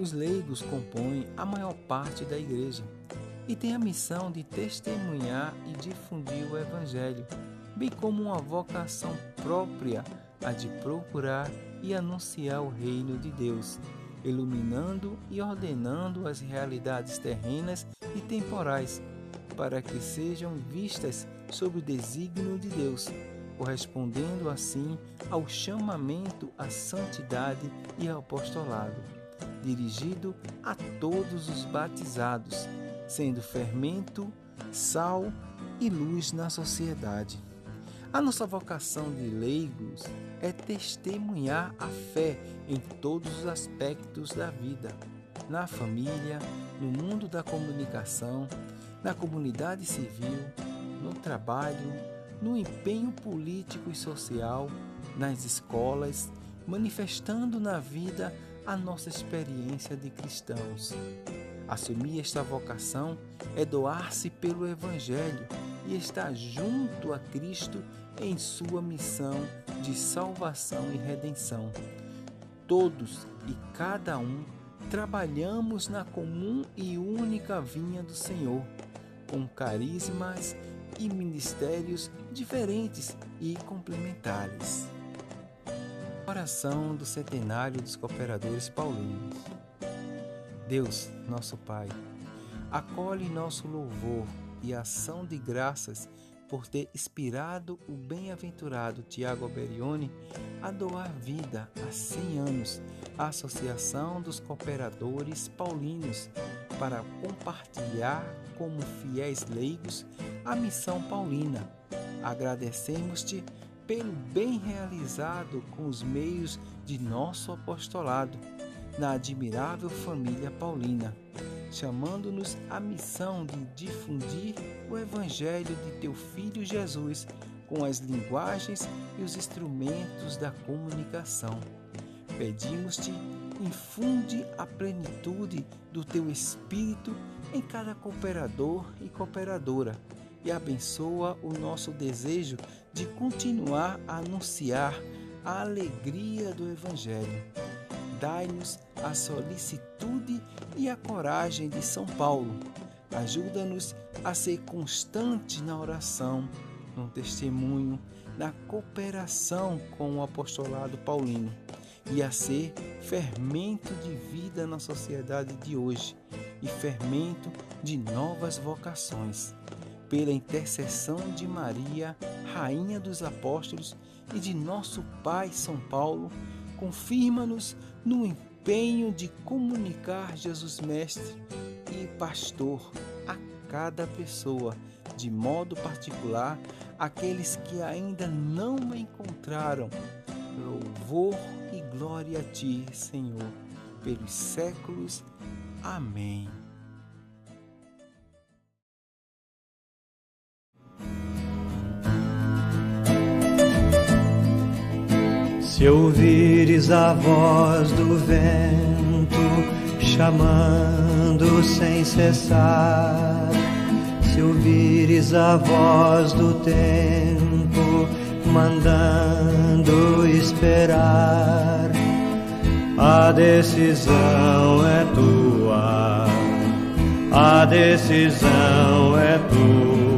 Os leigos compõem a maior parte da igreja e têm a missão de testemunhar e difundir o Evangelho, bem como uma vocação própria a de procurar e anunciar o reino de Deus, iluminando e ordenando as realidades terrenas e temporais, para que sejam vistas sob o desígnio de Deus, correspondendo assim ao chamamento à santidade e ao apostolado, dirigido a todos os batizados, sendo fermento, sal e luz na sociedade. A nossa vocação de leigos é testemunhar a fé em todos os aspectos da vida, na família, no mundo da comunicação, na comunidade civil, no trabalho, no empenho político e social, nas escolas, manifestando na vida a nossa experiência de cristãos. Assumir esta vocação é doar-se pelo Evangelho e estar junto a Cristo em sua missão de salvação e redenção. Todos e cada um trabalhamos na comum e única vinha do Senhor, com carismas e ministérios diferentes e complementares. Oração do centenário dos cooperadores paulinos. Deus, nosso Pai, acolhe nosso louvor e ação de graças por ter inspirado o bem-aventurado Tiago Alberione a doar vida há 100 anos à Associação dos Cooperadores Paulinos para compartilhar como fiéis leigos a missão paulina. Agradecemos-te pelo bem realizado com os meios de nosso apostolado na admirável família paulina chamando-nos à missão de difundir o Evangelho de teu Filho Jesus com as linguagens e os instrumentos da comunicação. Pedimos-te, infunde a plenitude do teu Espírito em cada cooperador e cooperadora e abençoa o nosso desejo de continuar a anunciar a alegria do Evangelho dai-nos a solicitude e a coragem de São Paulo. Ajuda-nos a ser constante na oração, no testemunho, na cooperação com o apostolado paulino e a ser fermento de vida na sociedade de hoje e fermento de novas vocações. Pela intercessão de Maria, Rainha dos Apóstolos, e de nosso Pai São Paulo, confirma-nos no empenho de comunicar Jesus Mestre e Pastor a cada pessoa, de modo particular aqueles que ainda não o encontraram. Louvor e glória a Ti, Senhor, pelos séculos. Amém. Se ouvires a voz do vento chamando sem cessar, se ouvires a voz do tempo mandando esperar, a decisão é tua, a decisão é tua